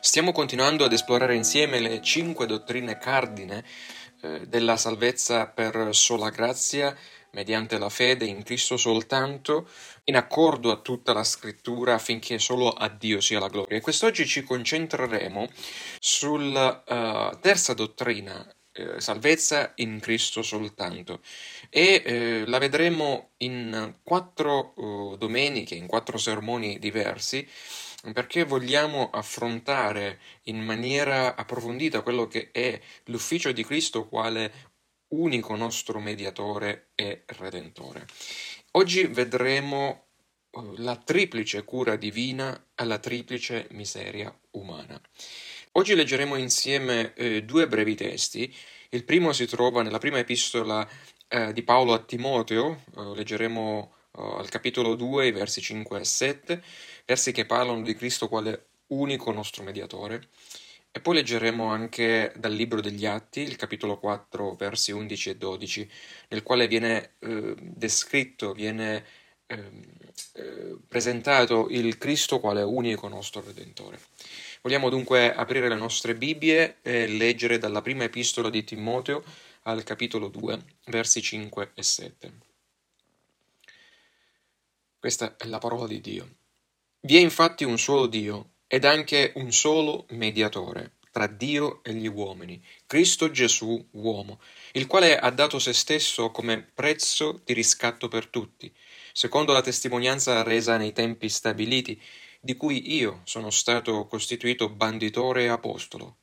Stiamo continuando ad esplorare insieme le cinque dottrine cardine eh, della salvezza per sola grazia mediante la fede in Cristo soltanto, in accordo a tutta la scrittura affinché solo a Dio sia la gloria. E quest'oggi ci concentreremo sulla uh, terza dottrina eh, salvezza in Cristo soltanto e eh, la vedremo in quattro uh, domeniche, in quattro sermoni diversi perché vogliamo affrontare in maniera approfondita quello che è l'ufficio di Cristo quale unico nostro mediatore e redentore. Oggi vedremo uh, la triplice cura divina alla triplice miseria umana. Oggi leggeremo insieme eh, due brevi testi. Il primo si trova nella prima epistola eh, di Paolo a Timoteo, eh, leggeremo eh, al capitolo 2, versi 5 e 7, versi che parlano di Cristo quale unico nostro mediatore. E poi leggeremo anche dal Libro degli Atti, il capitolo 4, versi 11 e 12, nel quale viene eh, descritto, viene ehm, eh, presentato il Cristo quale unico nostro Redentore. Vogliamo dunque aprire le nostre Bibbie e leggere dalla prima epistola di Timoteo al capitolo 2, versi 5 e 7. Questa è la parola di Dio. Vi è infatti un solo Dio ed anche un solo mediatore tra Dio e gli uomini, Cristo Gesù uomo, il quale ha dato se stesso come prezzo di riscatto per tutti, secondo la testimonianza resa nei tempi stabiliti, di cui io sono stato costituito banditore e apostolo.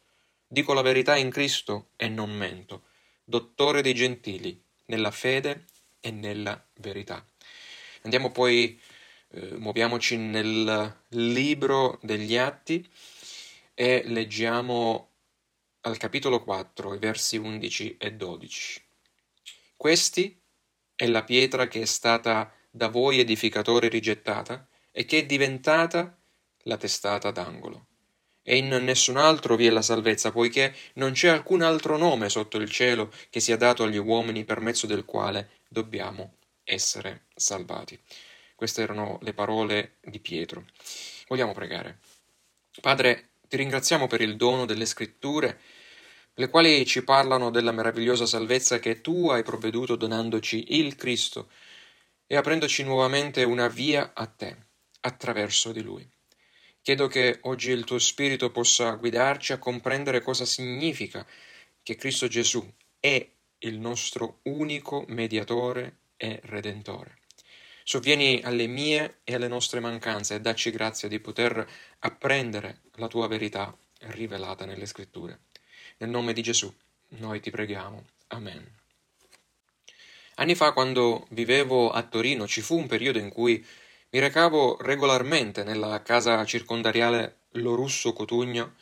Dico la verità in Cristo e non mento, dottore dei gentili, nella fede e nella verità. Andiamo poi, eh, muoviamoci nel libro degli Atti e leggiamo al capitolo 4, i versi 11 e 12. Questi è la pietra che è stata da voi edificatori rigettata, e che è diventata la testata d'angolo. E in nessun altro vi è la salvezza, poiché non c'è alcun altro nome sotto il cielo che sia dato agli uomini per mezzo del quale dobbiamo essere salvati. Queste erano le parole di Pietro. Vogliamo pregare. Padre, ti ringraziamo per il dono delle scritture, le quali ci parlano della meravigliosa salvezza che tu hai provveduto donandoci il Cristo e aprendoci nuovamente una via a te, attraverso di lui. Chiedo che oggi il tuo Spirito possa guidarci a comprendere cosa significa che Cristo Gesù è il nostro unico mediatore e redentore. Sovvieni alle mie e alle nostre mancanze e dacci grazia di poter apprendere la tua verità rivelata nelle scritture. Nel nome di Gesù noi ti preghiamo. Amen. Anni fa, quando vivevo a Torino, ci fu un periodo in cui mi recavo regolarmente nella casa circondariale Lorusso Cotugno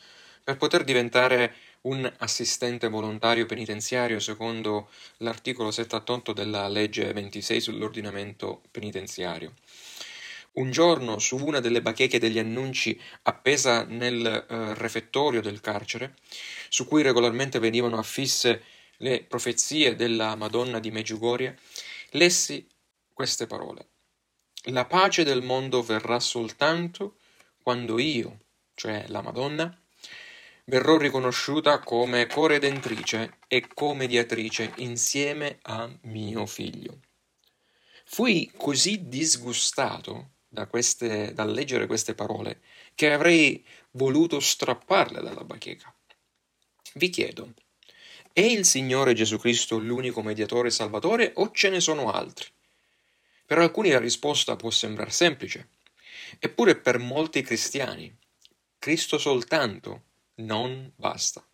per poter diventare un assistente volontario penitenziario secondo l'articolo 78 della legge 26 sull'ordinamento penitenziario. Un giorno, su una delle bacheche degli annunci appesa nel uh, refettorio del carcere, su cui regolarmente venivano affisse le profezie della Madonna di Meggiugorie, lessi queste parole. La pace del mondo verrà soltanto quando io, cioè la Madonna, verrò riconosciuta come coredentrice e comediatrice insieme a mio figlio. Fui così disgustato da queste, dal leggere queste parole che avrei voluto strapparle dalla bacheca. Vi chiedo, è il Signore Gesù Cristo l'unico mediatore salvatore o ce ne sono altri? Per alcuni la risposta può sembrare semplice, eppure per molti cristiani Cristo soltanto non basta.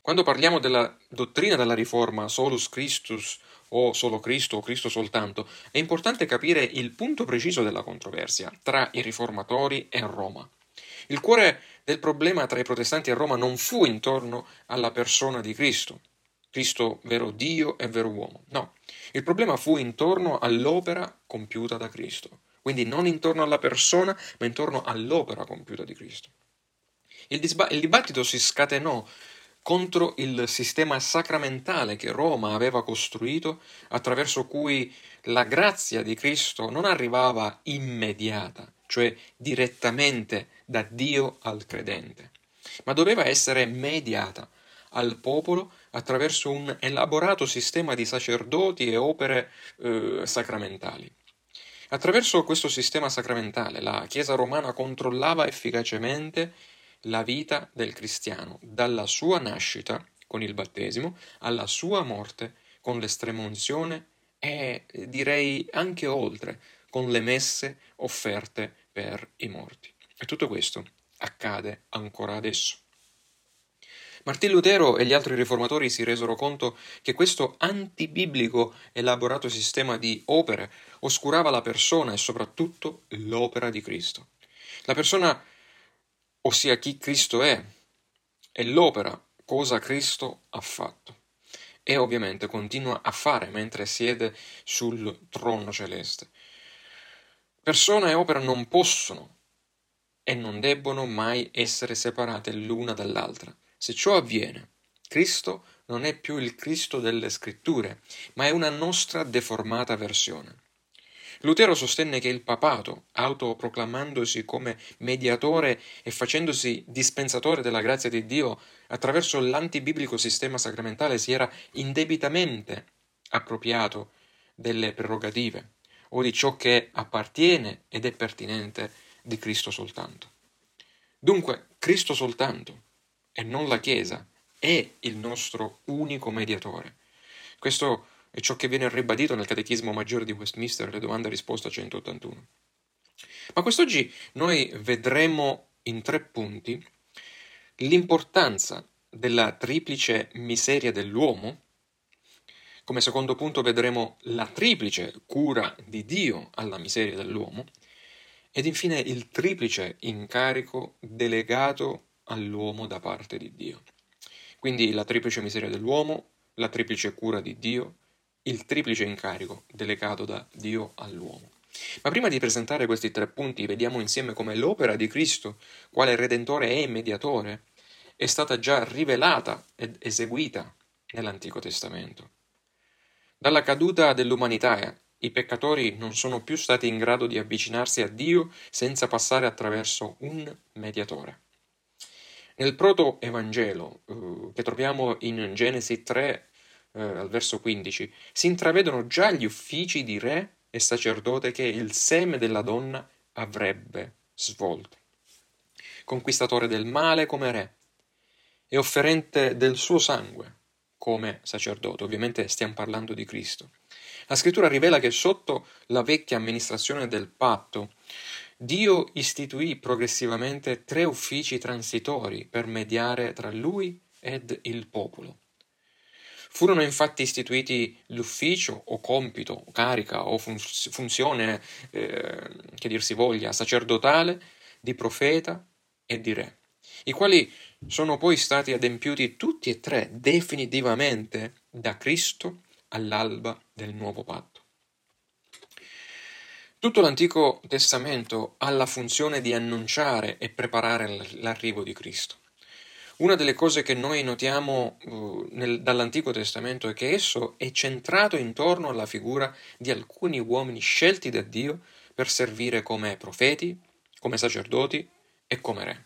Quando parliamo della dottrina della riforma solus Christus o solo Cristo o Cristo soltanto, è importante capire il punto preciso della controversia tra i riformatori e Roma. Il cuore del problema tra i protestanti a Roma non fu intorno alla persona di Cristo, Cristo vero Dio e vero uomo, no, il problema fu intorno all'opera compiuta da Cristo, quindi non intorno alla persona, ma intorno all'opera compiuta di Cristo. Il, disba- il dibattito si scatenò contro il sistema sacramentale che Roma aveva costruito, attraverso cui la grazia di Cristo non arrivava immediata, cioè direttamente da Dio al credente, ma doveva essere mediata al popolo attraverso un elaborato sistema di sacerdoti e opere eh, sacramentali. Attraverso questo sistema sacramentale la Chiesa romana controllava efficacemente la vita del cristiano, dalla sua nascita con il battesimo alla sua morte con l'estrema unzione e direi anche oltre con le messe offerte per i morti. E tutto questo accade ancora adesso. Martin Lutero e gli altri riformatori si resero conto che questo antibiblico elaborato sistema di opere oscurava la persona e soprattutto l'opera di Cristo. La persona, ossia chi Cristo è, e l'opera, cosa Cristo ha fatto. E ovviamente continua a fare mentre siede sul trono celeste. Persona e opera non possono e non debbono mai essere separate l'una dall'altra. Se ciò avviene, Cristo non è più il Cristo delle scritture, ma è una nostra deformata versione. Lutero sostenne che il papato, autoproclamandosi come mediatore e facendosi dispensatore della grazia di Dio attraverso l'antibiblico sistema sacramentale, si era indebitamente appropriato delle prerogative o di ciò che appartiene ed è pertinente di Cristo soltanto. Dunque, Cristo soltanto e non la Chiesa è il nostro unico mediatore. Questo è ciò che viene ribadito nel Catechismo Maggiore di Westminster, le domande e risposta 181. Ma quest'oggi noi vedremo in tre punti l'importanza della triplice miseria dell'uomo, come secondo punto vedremo la triplice cura di Dio alla miseria dell'uomo ed infine il triplice incarico delegato all'uomo da parte di Dio. Quindi la triplice miseria dell'uomo, la triplice cura di Dio, il triplice incarico delegato da Dio all'uomo. Ma prima di presentare questi tre punti, vediamo insieme come l'opera di Cristo, quale Redentore e Mediatore, è stata già rivelata ed eseguita nell'Antico Testamento. Dalla caduta dell'umanità, i peccatori non sono più stati in grado di avvicinarsi a Dio senza passare attraverso un mediatore. Nel proto-evangelo, eh, che troviamo in Genesi 3, eh, al verso 15, si intravedono già gli uffici di re e sacerdote che il seme della donna avrebbe svolto. Conquistatore del male come re e offerente del suo sangue come sacerdote. Ovviamente stiamo parlando di Cristo. La scrittura rivela che sotto la vecchia amministrazione del patto Dio istituì progressivamente tre uffici transitori per mediare tra lui ed il popolo. Furono infatti istituiti l'ufficio o compito, o carica o fun- funzione, eh, che dir si voglia, sacerdotale, di profeta e di re, i quali sono poi stati adempiuti tutti e tre definitivamente da Cristo all'alba del nuovo patto. Tutto l'Antico Testamento ha la funzione di annunciare e preparare l'arrivo di Cristo. Una delle cose che noi notiamo uh, nel, dall'Antico Testamento è che esso è centrato intorno alla figura di alcuni uomini scelti da Dio per servire come profeti, come sacerdoti e come re.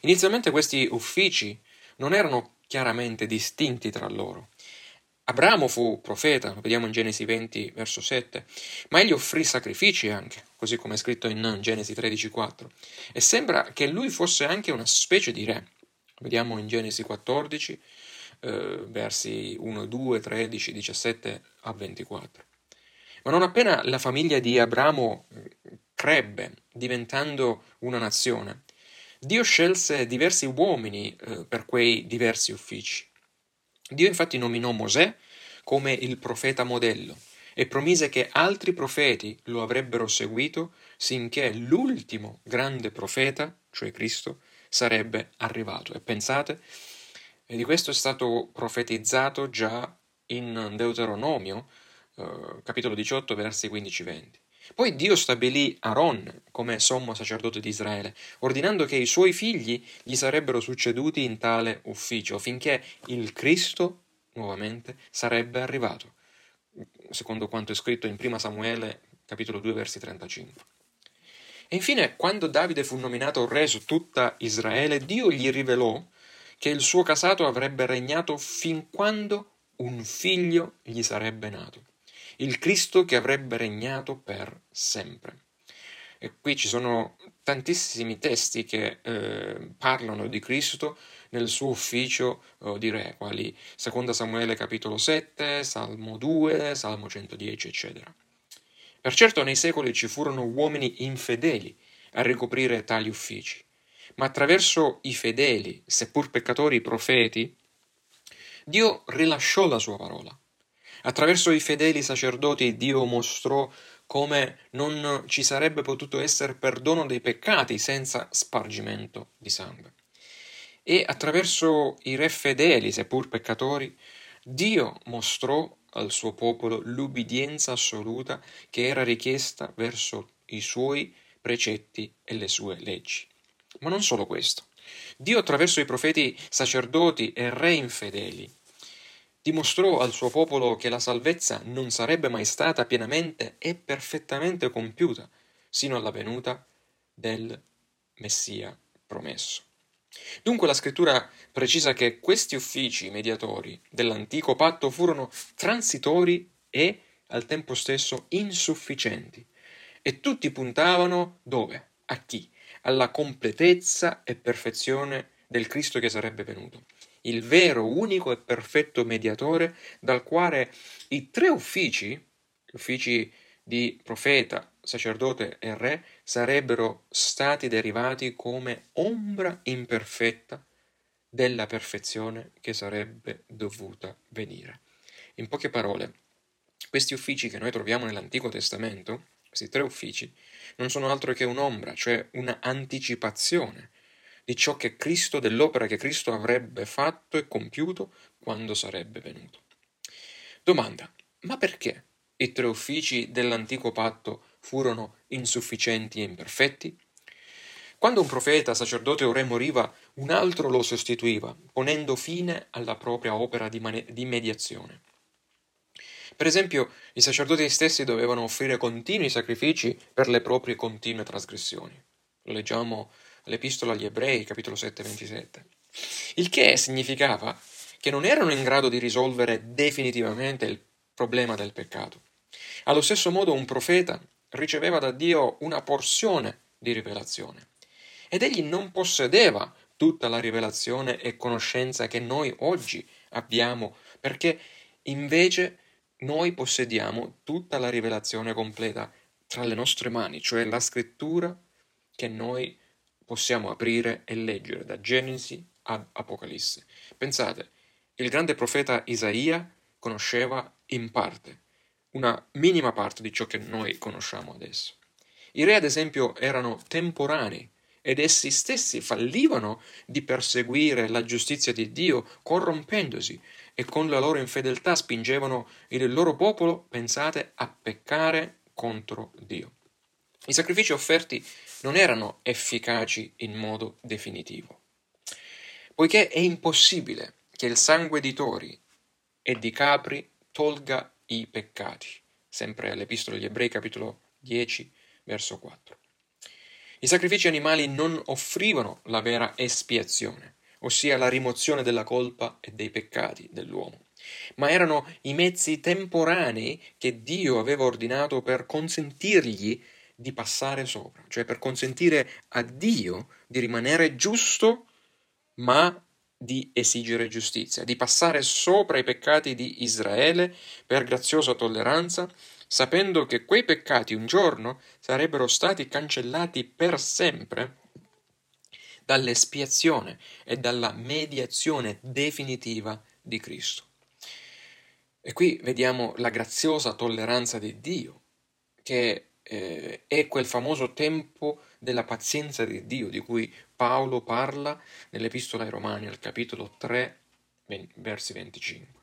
Inizialmente questi uffici non erano chiaramente distinti tra loro, Abramo fu profeta, lo vediamo in Genesi 20, verso 7, ma egli offrì sacrifici anche, così come è scritto in Genesi 13, 4, e sembra che lui fosse anche una specie di re. Vediamo in Genesi 14, eh, versi 1, 2, 13, 17 a 24. Ma non appena la famiglia di Abramo eh, crebbe, diventando una nazione, Dio scelse diversi uomini eh, per quei diversi uffici. Dio infatti nominò Mosè come il profeta modello e promise che altri profeti lo avrebbero seguito sinché l'ultimo grande profeta, cioè Cristo, sarebbe arrivato. E pensate, e di questo è stato profetizzato già in Deuteronomio, eh, capitolo 18, versi 15-20. Poi Dio stabilì Aaron come sommo sacerdote di Israele, ordinando che i suoi figli gli sarebbero succeduti in tale ufficio, finché il Cristo, nuovamente, sarebbe arrivato, secondo quanto è scritto in 1 Samuele, capitolo 2, versi 35. E infine, quando Davide fu nominato re su tutta Israele, Dio gli rivelò che il suo casato avrebbe regnato fin quando un figlio gli sarebbe nato, il Cristo che avrebbe regnato per sempre. E qui ci sono tantissimi testi che eh, parlano di Cristo nel suo ufficio oh, di re, quali 2 Samuele capitolo 7, Salmo 2, Salmo 110, eccetera. Per certo nei secoli ci furono uomini infedeli a ricoprire tali uffici, ma attraverso i fedeli, seppur peccatori profeti, Dio rilasciò la sua parola. Attraverso i fedeli sacerdoti Dio mostrò come non ci sarebbe potuto essere perdono dei peccati senza spargimento di sangue. E attraverso i re fedeli, seppur peccatori, Dio mostrò al suo popolo l'ubbidienza assoluta che era richiesta verso i suoi precetti e le sue leggi. Ma non solo questo. Dio attraverso i profeti sacerdoti e re infedeli dimostrò al suo popolo che la salvezza non sarebbe mai stata pienamente e perfettamente compiuta sino alla venuta del Messia promesso. Dunque la scrittura precisa che questi uffici mediatori dell'antico patto furono transitori e al tempo stesso insufficienti e tutti puntavano dove? A chi? Alla completezza e perfezione del Cristo che sarebbe venuto il vero, unico e perfetto mediatore dal quale i tre uffici, gli uffici di profeta, sacerdote e re, sarebbero stati derivati come ombra imperfetta della perfezione che sarebbe dovuta venire. In poche parole, questi uffici che noi troviamo nell'Antico Testamento, questi tre uffici, non sono altro che un'ombra, cioè una anticipazione di ciò che Cristo, dell'opera che Cristo avrebbe fatto e compiuto quando sarebbe venuto. Domanda, ma perché i tre uffici dell'antico patto furono insufficienti e imperfetti? Quando un profeta, sacerdote o re moriva, un altro lo sostituiva, ponendo fine alla propria opera di, mane- di mediazione. Per esempio, i sacerdoti stessi dovevano offrire continui sacrifici per le proprie continue trasgressioni. Lo leggiamo l'Epistola agli Ebrei, capitolo 7, 27. Il che significava che non erano in grado di risolvere definitivamente il problema del peccato. Allo stesso modo un profeta riceveva da Dio una porzione di rivelazione ed egli non possedeva tutta la rivelazione e conoscenza che noi oggi abbiamo, perché invece noi possediamo tutta la rivelazione completa tra le nostre mani, cioè la scrittura che noi possiamo aprire e leggere da Genesi ad Apocalisse. Pensate, il grande profeta Isaia conosceva in parte, una minima parte di ciò che noi conosciamo adesso. I re, ad esempio, erano temporanei ed essi stessi fallivano di perseguire la giustizia di Dio corrompendosi e con la loro infedeltà spingevano il loro popolo, pensate, a peccare contro Dio. I sacrifici offerti non erano efficaci in modo definitivo, poiché è impossibile che il sangue di tori e di capri tolga i peccati, sempre all'Epistola agli Ebrei capitolo 10 verso 4. I sacrifici animali non offrivano la vera espiazione, ossia la rimozione della colpa e dei peccati dell'uomo, ma erano i mezzi temporanei che Dio aveva ordinato per consentirgli di passare sopra, cioè per consentire a Dio di rimanere giusto, ma di esigere giustizia, di passare sopra i peccati di Israele per graziosa tolleranza, sapendo che quei peccati un giorno sarebbero stati cancellati per sempre dall'espiazione e dalla mediazione definitiva di Cristo. E qui vediamo la graziosa tolleranza di Dio, che eh, è quel famoso tempo della pazienza di Dio di cui Paolo parla nell'Epistola ai Romani al capitolo 3, versi 25.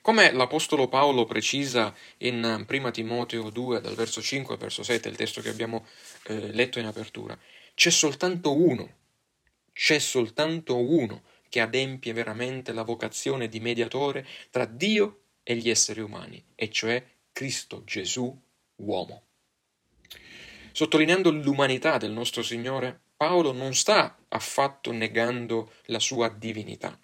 Come l'Apostolo Paolo precisa in 1 Timoteo 2, dal verso 5 al verso 7, il testo che abbiamo eh, letto in apertura, c'è soltanto uno, c'è soltanto uno che adempie veramente la vocazione di mediatore tra Dio e gli esseri umani, e cioè Cristo Gesù, uomo. sottolineando l'umanità del nostro Signore, Paolo non sta affatto negando la sua divinità,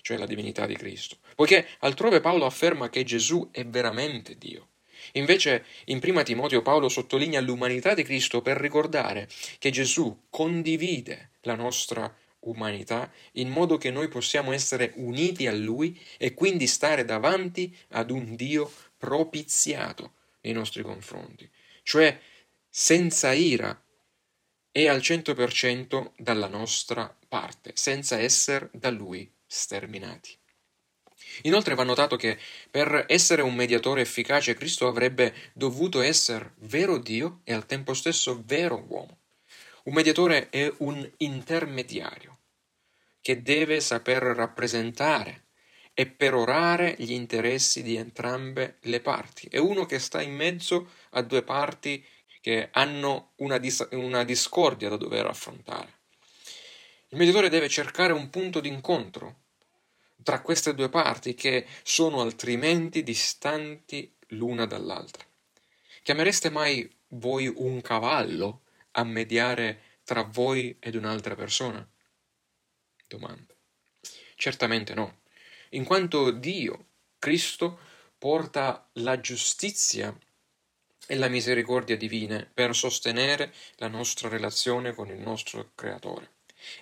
cioè la divinità di Cristo, poiché altrove Paolo afferma che Gesù è veramente Dio. Invece in prima Timoteo Paolo sottolinea l'umanità di Cristo per ricordare che Gesù condivide la nostra umanità in modo che noi possiamo essere uniti a Lui e quindi stare davanti ad un Dio propiziato nei nostri confronti, cioè senza ira è al 100% dalla nostra parte, senza essere da lui sterminati. Inoltre va notato che per essere un mediatore efficace Cristo avrebbe dovuto essere vero Dio e al tempo stesso vero uomo. Un mediatore è un intermediario che deve saper rappresentare e perorare gli interessi di entrambe le parti. È uno che sta in mezzo a due parti che hanno una, dis- una discordia da dover affrontare. Il mediatore deve cercare un punto d'incontro tra queste due parti che sono altrimenti distanti l'una dall'altra. Chiamereste mai voi un cavallo a mediare tra voi ed un'altra persona? Domanda. Certamente no, in quanto Dio, Cristo, porta la giustizia e la misericordia divine per sostenere la nostra relazione con il nostro Creatore.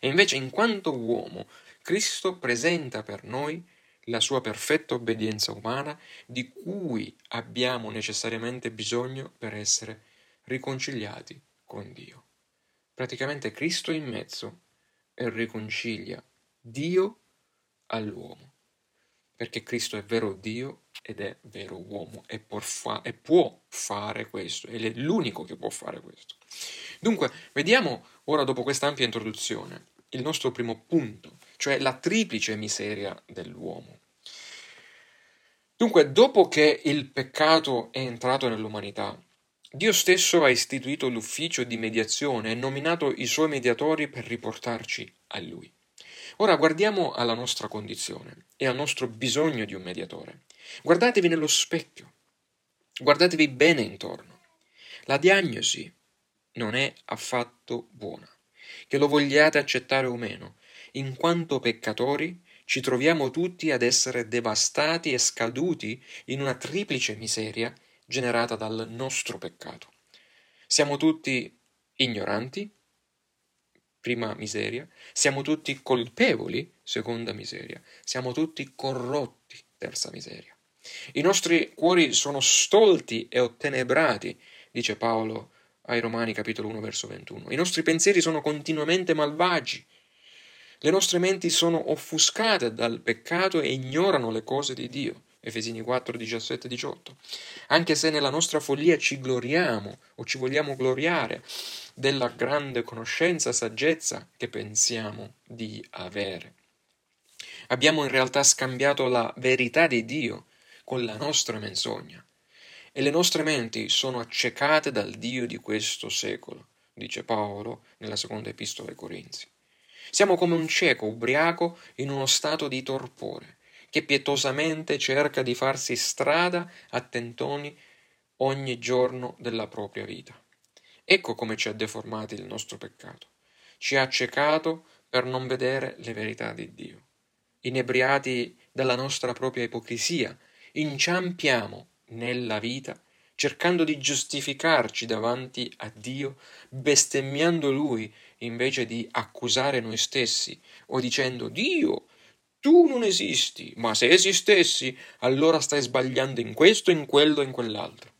E invece, in quanto uomo, Cristo presenta per noi la sua perfetta obbedienza umana di cui abbiamo necessariamente bisogno per essere riconciliati con Dio. Praticamente Cristo in mezzo e riconcilia Dio all'uomo, perché Cristo è vero Dio ed è vero uomo e, fa- e può fare questo, ed è l'unico che può fare questo. Dunque, vediamo ora, dopo questa ampia introduzione, il nostro primo punto, cioè la triplice miseria dell'uomo. Dunque, dopo che il peccato è entrato nell'umanità, Dio stesso ha istituito l'ufficio di mediazione e nominato i suoi mediatori per riportarci a Lui. Ora guardiamo alla nostra condizione e al nostro bisogno di un mediatore. Guardatevi nello specchio, guardatevi bene intorno. La diagnosi non è affatto buona, che lo vogliate accettare o meno, in quanto peccatori ci troviamo tutti ad essere devastati e scaduti in una triplice miseria generata dal nostro peccato. Siamo tutti ignoranti, prima miseria, siamo tutti colpevoli, seconda miseria, siamo tutti corrotti, terza miseria. I nostri cuori sono stolti e ottenebrati, dice Paolo ai Romani capitolo 1 verso 21. I nostri pensieri sono continuamente malvagi. Le nostre menti sono offuscate dal peccato e ignorano le cose di Dio. Efesini 4, 17, 18. Anche se nella nostra follia ci gloriamo o ci vogliamo gloriare della grande conoscenza saggezza che pensiamo di avere. Abbiamo in realtà scambiato la verità di Dio con la nostra menzogna. E le nostre menti sono accecate dal Dio di questo secolo, dice Paolo nella seconda epistola ai Corinzi. Siamo come un cieco ubriaco in uno stato di torpore, che pietosamente cerca di farsi strada a tentoni ogni giorno della propria vita. Ecco come ci ha deformati il nostro peccato. Ci ha accecato per non vedere le verità di Dio. Inebriati dalla nostra propria ipocrisia, inciampiamo nella vita cercando di giustificarci davanti a Dio, bestemmiando Lui invece di accusare noi stessi o dicendo Dio, tu non esisti, ma se esistessi, allora stai sbagliando in questo, in quello e in quell'altro.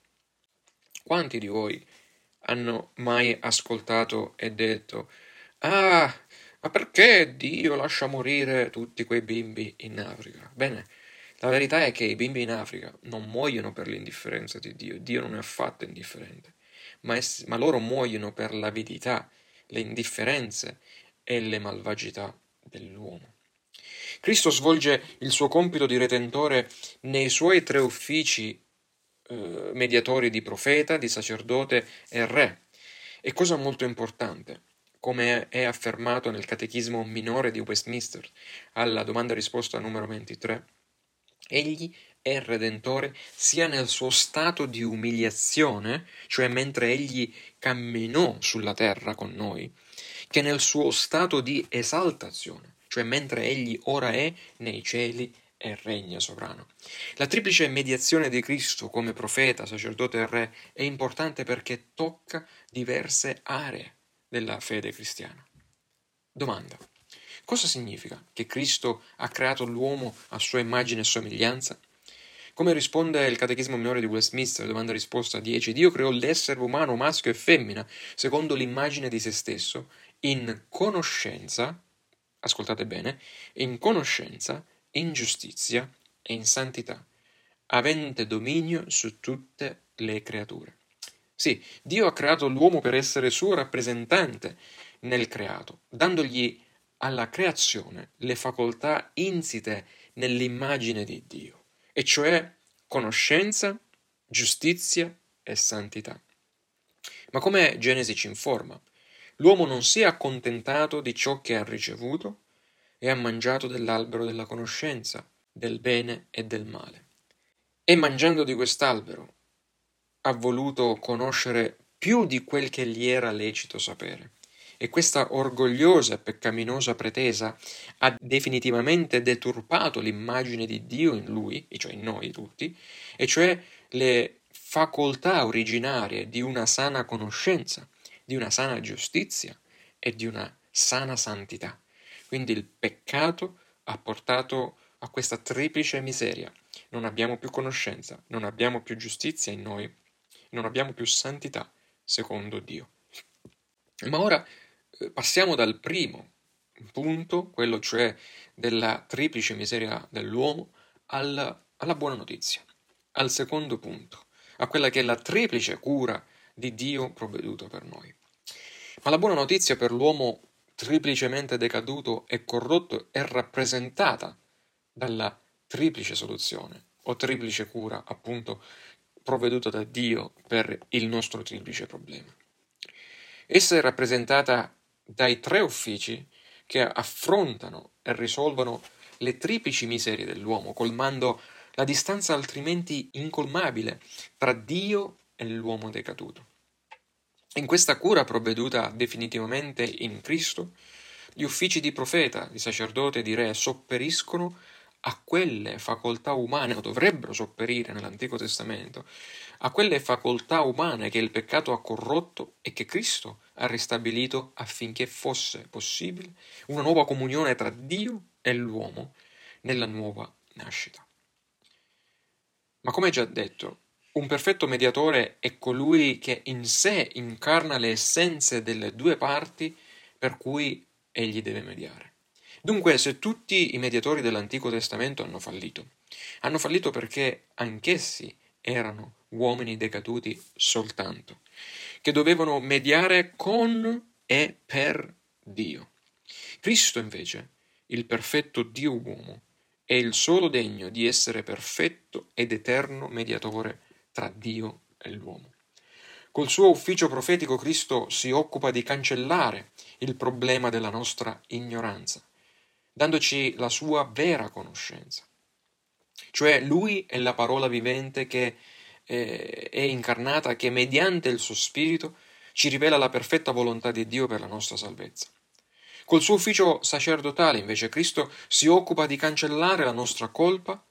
Quanti di voi hanno mai ascoltato e detto Ah, ma perché Dio lascia morire tutti quei bimbi in Africa? Bene, la verità è che i bimbi in Africa non muoiono per l'indifferenza di Dio, Dio non è affatto indifferente, ma, è, ma loro muoiono per l'avidità, le indifferenze e le malvagità dell'uomo. Cristo svolge il suo compito di retentore nei suoi tre uffici eh, mediatori di profeta, di sacerdote e re. E cosa molto importante, come è affermato nel Catechismo minore di Westminster, alla domanda risposta numero 23, Egli e redentore sia nel suo stato di umiliazione, cioè mentre egli camminò sulla terra con noi, che nel suo stato di esaltazione, cioè mentre egli ora è nei cieli e regna sovrano. La triplice mediazione di Cristo come profeta, sacerdote e re è importante perché tocca diverse aree della fede cristiana. Domanda. Cosa significa che Cristo ha creato l'uomo a sua immagine e somiglianza? Come risponde il Catechismo minore di Westminster, domanda risposta 10, Dio creò l'essere umano maschio e femmina secondo l'immagine di se stesso, in conoscenza, ascoltate bene, in conoscenza, in giustizia e in santità, avente dominio su tutte le creature. Sì, Dio ha creato l'uomo per essere suo rappresentante nel creato, dandogli alla creazione le facoltà insite nell'immagine di Dio e cioè conoscenza, giustizia e santità. Ma come Genesi ci informa, l'uomo non si è accontentato di ciò che ha ricevuto e ha mangiato dell'albero della conoscenza, del bene e del male. E mangiando di quest'albero ha voluto conoscere più di quel che gli era lecito sapere e questa orgogliosa e peccaminosa pretesa ha definitivamente deturpato l'immagine di Dio in lui, cioè in noi tutti, e cioè le facoltà originarie di una sana conoscenza, di una sana giustizia e di una sana santità. Quindi il peccato ha portato a questa triplice miseria. Non abbiamo più conoscenza, non abbiamo più giustizia in noi, non abbiamo più santità secondo Dio. Ma ora passiamo dal primo punto, quello cioè della triplice miseria dell'uomo, alla, alla buona notizia, al secondo punto, a quella che è la triplice cura di Dio provveduto per noi. Ma la buona notizia per l'uomo triplicemente decaduto e corrotto è rappresentata dalla triplice soluzione o triplice cura, appunto, provveduta da Dio per il nostro triplice problema. Essa è rappresentata dai tre uffici che affrontano e risolvono le triplici miserie dell'uomo, colmando la distanza altrimenti incolmabile tra Dio e l'uomo decaduto. In questa cura provveduta definitivamente in Cristo, gli uffici di profeta, di sacerdote e di re sopperiscono a quelle facoltà umane, o dovrebbero sopperire nell'Antico Testamento, a quelle facoltà umane che il peccato ha corrotto e che Cristo ha ristabilito affinché fosse possibile una nuova comunione tra Dio e l'uomo nella nuova nascita. Ma come già detto, un perfetto mediatore è colui che in sé incarna le essenze delle due parti per cui egli deve mediare. Dunque, se tutti i mediatori dell'Antico Testamento hanno fallito, hanno fallito perché anch'essi erano uomini decaduti soltanto, che dovevano mediare con e per Dio. Cristo invece, il perfetto Dio uomo, è il solo degno di essere perfetto ed eterno mediatore tra Dio e l'uomo. Col suo ufficio profetico Cristo si occupa di cancellare il problema della nostra ignoranza, dandoci la sua vera conoscenza. Cioè lui è la parola vivente che eh, è incarnata, che mediante il suo spirito ci rivela la perfetta volontà di Dio per la nostra salvezza. Col suo ufficio sacerdotale, invece, Cristo si occupa di cancellare la nostra colpa,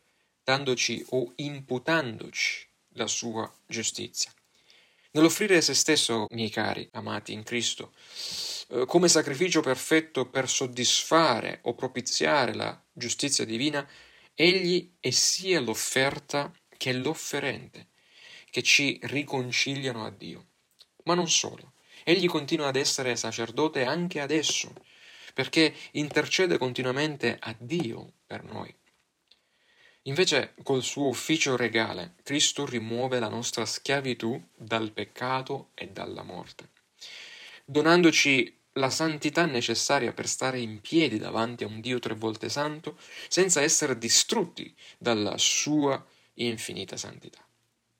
dandoci o imputandoci la sua giustizia. Nell'offrire se stesso, miei cari, amati in Cristo, eh, come sacrificio perfetto per soddisfare o propiziare la giustizia divina, egli è sia l'offerta che l'offerente, che ci riconciliano a Dio. Ma non solo, egli continua ad essere sacerdote anche adesso, perché intercede continuamente a Dio per noi. Invece, col suo ufficio regale, Cristo rimuove la nostra schiavitù dal peccato e dalla morte, donandoci la santità necessaria per stare in piedi davanti a un Dio tre volte santo, senza essere distrutti dalla sua infinita santità.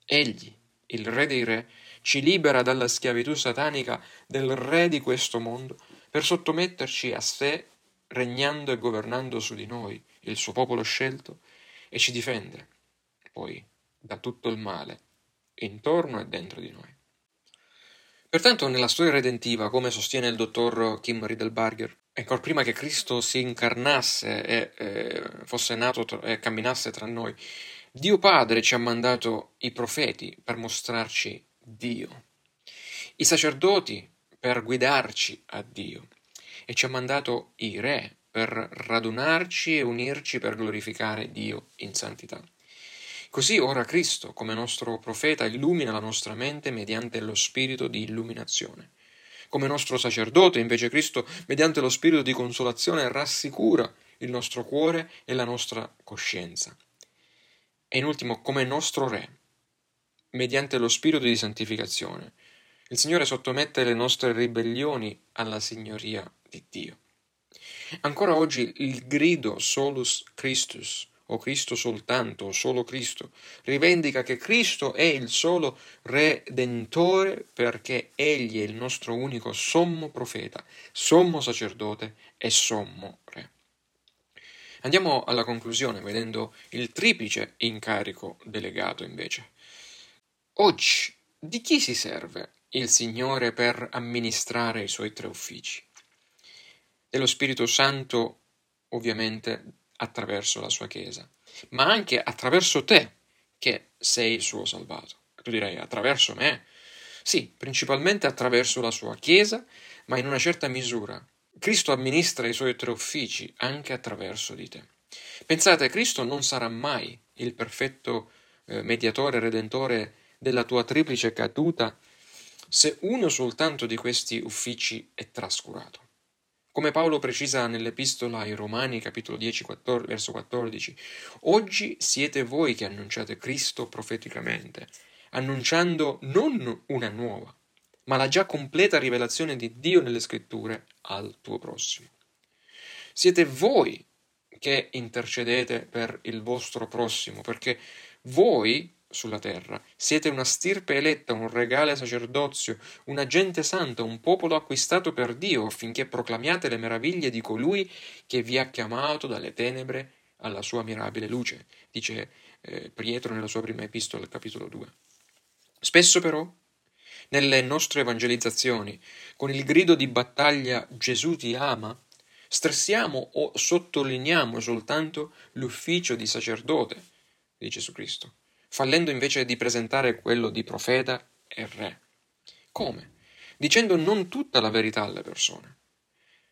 Egli, il Re dei Re, ci libera dalla schiavitù satanica del Re di questo mondo per sottometterci a sé, regnando e governando su di noi, il suo popolo scelto, e ci difende poi da tutto il male intorno e dentro di noi. Pertanto, nella storia redentiva, come sostiene il dottor Kim Riedelbarger, ancora prima che Cristo si incarnasse e eh, fosse nato e camminasse tra noi, Dio Padre ci ha mandato i profeti per mostrarci Dio, i sacerdoti per guidarci a Dio e ci ha mandato i re per radunarci e unirci per glorificare Dio in santità. Così ora Cristo, come nostro profeta, illumina la nostra mente mediante lo spirito di illuminazione. Come nostro sacerdote, invece, Cristo, mediante lo spirito di consolazione, rassicura il nostro cuore e la nostra coscienza. E in ultimo, come nostro Re, mediante lo spirito di santificazione, il Signore sottomette le nostre ribellioni alla signoria di Dio. Ancora oggi il grido solus Christus o Cristo soltanto, o solo Cristo, rivendica che Cristo è il solo Redentore perché Egli è il nostro unico sommo profeta, sommo sacerdote e sommo Re. Andiamo alla conclusione vedendo il triplice incarico delegato invece. Oggi di chi si serve il Signore per amministrare i suoi tre uffici? Dello Spirito Santo, ovviamente, attraverso la sua Chiesa, ma anche attraverso te che sei il suo salvato. Tu direi attraverso me? Sì, principalmente attraverso la sua Chiesa, ma in una certa misura. Cristo amministra i suoi tre uffici anche attraverso di te. Pensate, Cristo non sarà mai il perfetto eh, mediatore, redentore della tua triplice caduta se uno soltanto di questi uffici è trascurato. Come Paolo precisa nell'epistola ai Romani, capitolo 10, 14, verso 14, oggi siete voi che annunciate Cristo profeticamente, annunciando non una nuova, ma la già completa rivelazione di Dio nelle scritture al tuo prossimo. Siete voi che intercedete per il vostro prossimo, perché voi sulla terra. Siete una stirpe eletta, un regale sacerdozio, una gente santa, un popolo acquistato per Dio, affinché proclamiate le meraviglie di colui che vi ha chiamato dalle tenebre alla sua mirabile luce, dice eh, Pietro nella sua prima epistola, capitolo 2. Spesso però, nelle nostre evangelizzazioni, con il grido di battaglia Gesù ti ama, stressiamo o sottolineiamo soltanto l'ufficio di sacerdote di Gesù Cristo fallendo invece di presentare quello di profeta e re. Come? Dicendo non tutta la verità alle persone.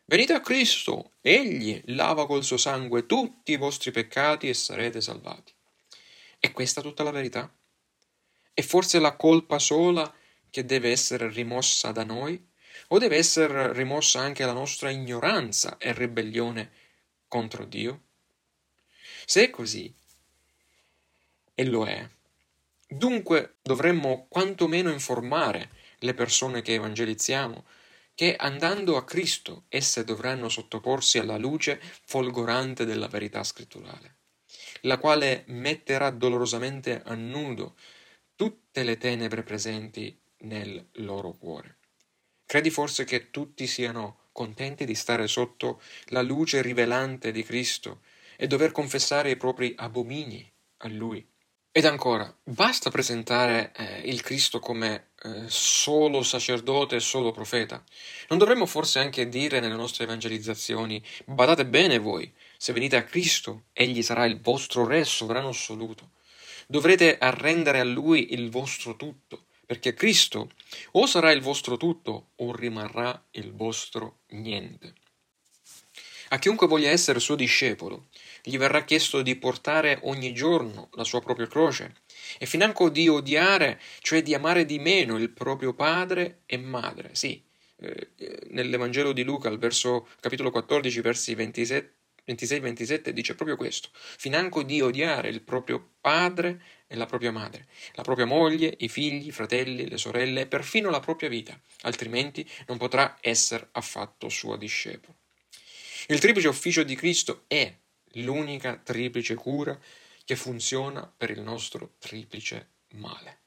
Venite a Cristo, egli lava col suo sangue tutti i vostri peccati e sarete salvati. È questa tutta la verità? È forse la colpa sola che deve essere rimossa da noi? O deve essere rimossa anche la nostra ignoranza e ribellione contro Dio? Se è così, e lo è. Dunque dovremmo quantomeno informare le persone che evangelizziamo che andando a Cristo esse dovranno sottoporsi alla luce folgorante della verità scritturale, la quale metterà dolorosamente a nudo tutte le tenebre presenti nel loro cuore. Credi forse che tutti siano contenti di stare sotto la luce rivelante di Cristo e dover confessare i propri abomini a Lui? Ed ancora, basta presentare eh, il Cristo come eh, solo sacerdote e solo profeta? Non dovremmo forse anche dire nelle nostre evangelizzazioni, badate bene voi, se venite a Cristo, egli sarà il vostro Re sovrano assoluto. Dovrete arrendere a Lui il vostro tutto, perché Cristo o sarà il vostro tutto o rimarrà il vostro niente. A chiunque voglia essere suo discepolo, gli verrà chiesto di portare ogni giorno la sua propria croce e financo di odiare, cioè di amare di meno il proprio padre e madre. Sì, eh, nell'Evangelo di Luca, al verso, capitolo 14, versi 26-27, dice proprio questo, financo di odiare il proprio padre e la propria madre, la propria moglie, i figli, i fratelli, le sorelle e perfino la propria vita, altrimenti non potrà essere affatto suo discepolo. Il triplice ufficio di Cristo è l'unica triplice cura che funziona per il nostro triplice male.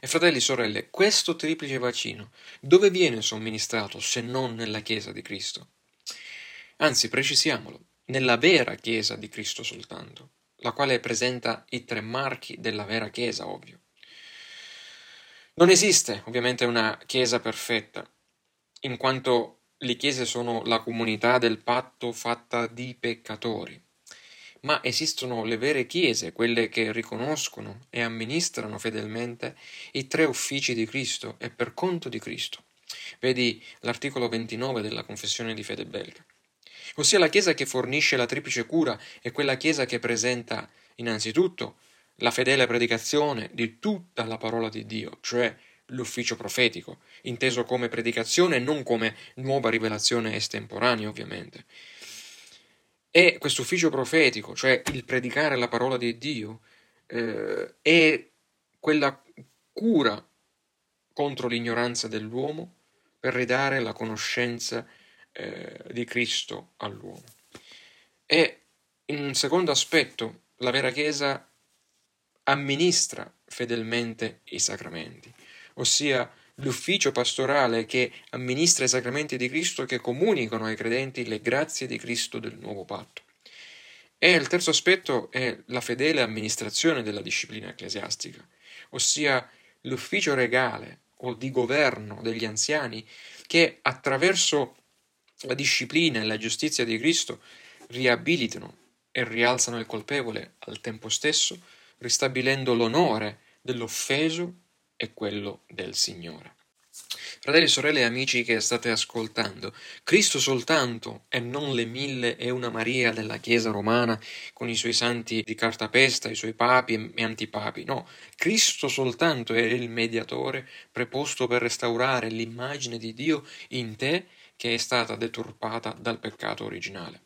E fratelli e sorelle, questo triplice vaccino dove viene somministrato se non nella Chiesa di Cristo? Anzi, precisiamolo, nella vera Chiesa di Cristo soltanto. la quale presenta i tre marchi della vera Chiesa, ovvio. Non esiste ovviamente una Chiesa perfetta, in quanto le Chiese sono la comunità del patto fatta di peccatori, ma esistono le vere Chiese, quelle che riconoscono e amministrano fedelmente i tre uffici di Cristo e per conto di Cristo. Vedi l'articolo 29 della Confessione di fede belga ossia la Chiesa che fornisce la triplice cura è quella Chiesa che presenta innanzitutto la fedele predicazione di tutta la parola di Dio, cioè l'ufficio profetico, inteso come predicazione e non come nuova rivelazione estemporanea, ovviamente. E questo ufficio profetico, cioè il predicare la parola di Dio, eh, è quella cura contro l'ignoranza dell'uomo per ridare la conoscenza eh, di Cristo all'uomo. E in un secondo aspetto, la vera Chiesa amministra fedelmente i sacramenti, ossia l'ufficio pastorale che amministra i sacramenti di Cristo che comunicano ai credenti le grazie di Cristo del nuovo patto. E il terzo aspetto è la fedele amministrazione della disciplina ecclesiastica, ossia l'ufficio regale o di governo degli anziani che attraverso la disciplina e la giustizia di Cristo riabilitano e rialzano il colpevole al tempo stesso, ristabilendo l'onore dell'offeso e quello del Signore. Fratelli, sorelle e amici che state ascoltando, Cristo soltanto e non le mille e una Maria della Chiesa romana con i suoi santi di cartapesta, i suoi papi e antipapi, no, Cristo soltanto è il mediatore preposto per restaurare l'immagine di Dio in te che è stata deturpata dal peccato originale.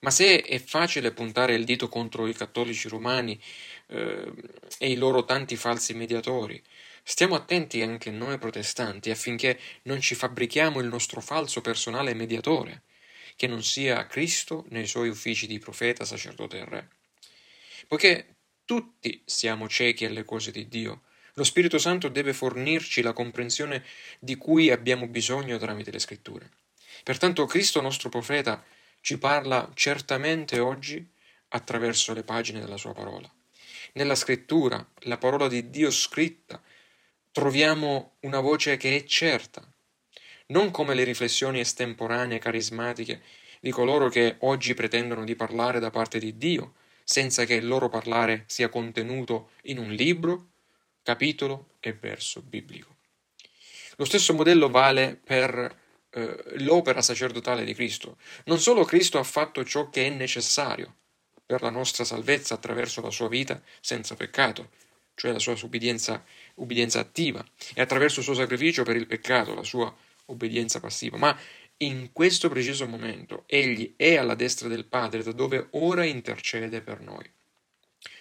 Ma se è facile puntare il dito contro i cattolici romani eh, e i loro tanti falsi mediatori, stiamo attenti anche noi protestanti affinché non ci fabbrichiamo il nostro falso personale mediatore, che non sia Cristo nei suoi uffici di profeta, sacerdote e re. Poiché tutti siamo ciechi alle cose di Dio, lo Spirito Santo deve fornirci la comprensione di cui abbiamo bisogno tramite le scritture. Pertanto Cristo nostro profeta ci parla certamente oggi attraverso le pagine della sua parola. Nella scrittura, la parola di Dio scritta, troviamo una voce che è certa, non come le riflessioni estemporanee carismatiche di coloro che oggi pretendono di parlare da parte di Dio, senza che il loro parlare sia contenuto in un libro capitolo e verso biblico. Lo stesso modello vale per eh, l'opera sacerdotale di Cristo. Non solo Cristo ha fatto ciò che è necessario per la nostra salvezza attraverso la sua vita senza peccato, cioè la sua ubbidienza, ubbidienza attiva, e attraverso il suo sacrificio per il peccato, la sua obbedienza passiva, ma in questo preciso momento egli è alla destra del Padre, da dove ora intercede per noi.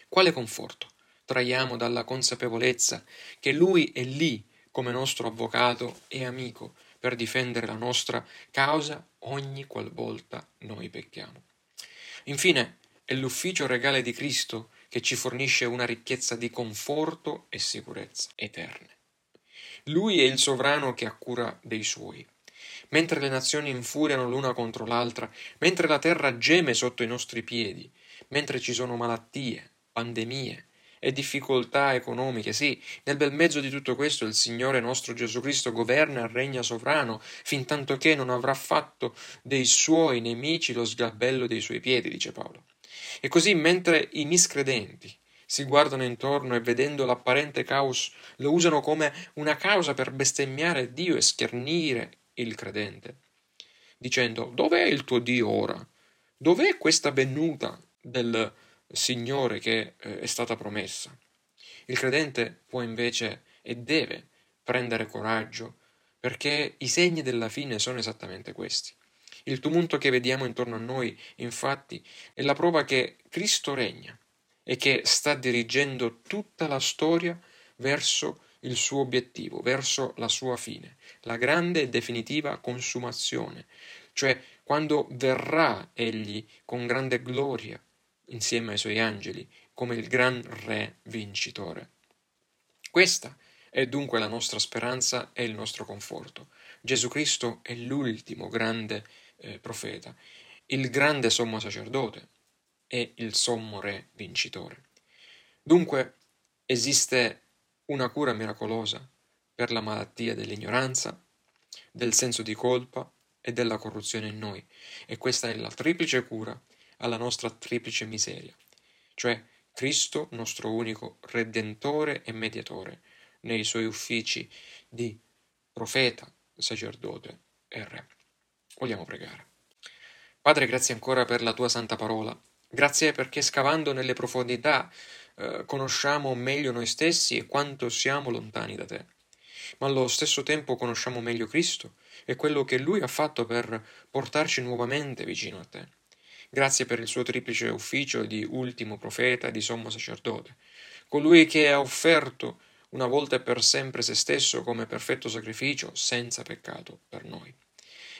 Quale conforto? traiamo dalla consapevolezza che Lui è lì come nostro avvocato e amico per difendere la nostra causa ogni qualvolta noi pecchiamo. Infine, è l'ufficio regale di Cristo che ci fornisce una ricchezza di conforto e sicurezza eterne. Lui è il sovrano che ha cura dei suoi. Mentre le nazioni infuriano l'una contro l'altra, mentre la terra geme sotto i nostri piedi, mentre ci sono malattie, pandemie, e difficoltà economiche. Sì, nel bel mezzo di tutto questo il Signore nostro Gesù Cristo governa e regna sovrano, fin tanto che non avrà fatto dei suoi nemici lo sgabello dei suoi piedi, dice Paolo. E così mentre i miscredenti si guardano intorno e vedendo l'apparente caos lo usano come una causa per bestemmiare Dio e schernire il credente, dicendo dov'è il tuo Dio ora? Dov'è questa venuta del Signore che eh, è stata promessa. Il credente può invece e deve prendere coraggio perché i segni della fine sono esattamente questi. Il tumulto che vediamo intorno a noi, infatti, è la prova che Cristo regna e che sta dirigendo tutta la storia verso il suo obiettivo, verso la sua fine, la grande e definitiva consumazione, cioè quando verrà egli con grande gloria insieme ai suoi angeli, come il gran re vincitore. Questa è dunque la nostra speranza e il nostro conforto. Gesù Cristo è l'ultimo grande eh, profeta, il grande sommo sacerdote, è il sommo Re vincitore. Dunque esiste una cura miracolosa per la malattia dell'ignoranza, del senso di colpa e della corruzione in noi, e questa è la triplice cura alla nostra triplice miseria, cioè Cristo, nostro unico Redentore e Mediatore, nei suoi uffici di profeta, sacerdote e re. Vogliamo pregare. Padre, grazie ancora per la tua santa parola. Grazie perché scavando nelle profondità eh, conosciamo meglio noi stessi e quanto siamo lontani da te. Ma allo stesso tempo conosciamo meglio Cristo e quello che Lui ha fatto per portarci nuovamente vicino a te. Grazie per il suo triplice ufficio di ultimo profeta e di sommo sacerdote, colui che ha offerto una volta e per sempre se stesso come perfetto sacrificio senza peccato per noi.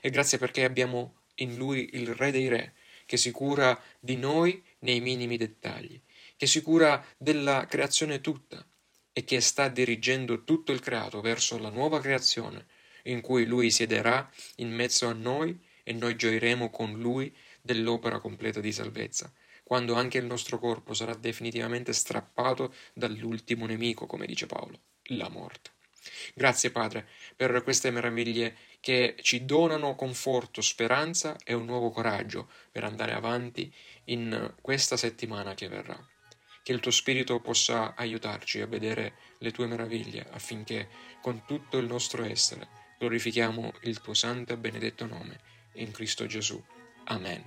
E grazie perché abbiamo in lui il Re dei Re, che si cura di noi nei minimi dettagli, che si cura della creazione tutta e che sta dirigendo tutto il creato verso la nuova creazione, in cui lui siederà in mezzo a noi e noi gioiremo con lui dell'opera completa di salvezza, quando anche il nostro corpo sarà definitivamente strappato dall'ultimo nemico, come dice Paolo, la morte. Grazie Padre per queste meraviglie che ci donano conforto, speranza e un nuovo coraggio per andare avanti in questa settimana che verrà. Che il tuo Spirito possa aiutarci a vedere le tue meraviglie affinché con tutto il nostro essere glorifichiamo il tuo santo e benedetto nome in Cristo Gesù. Amen.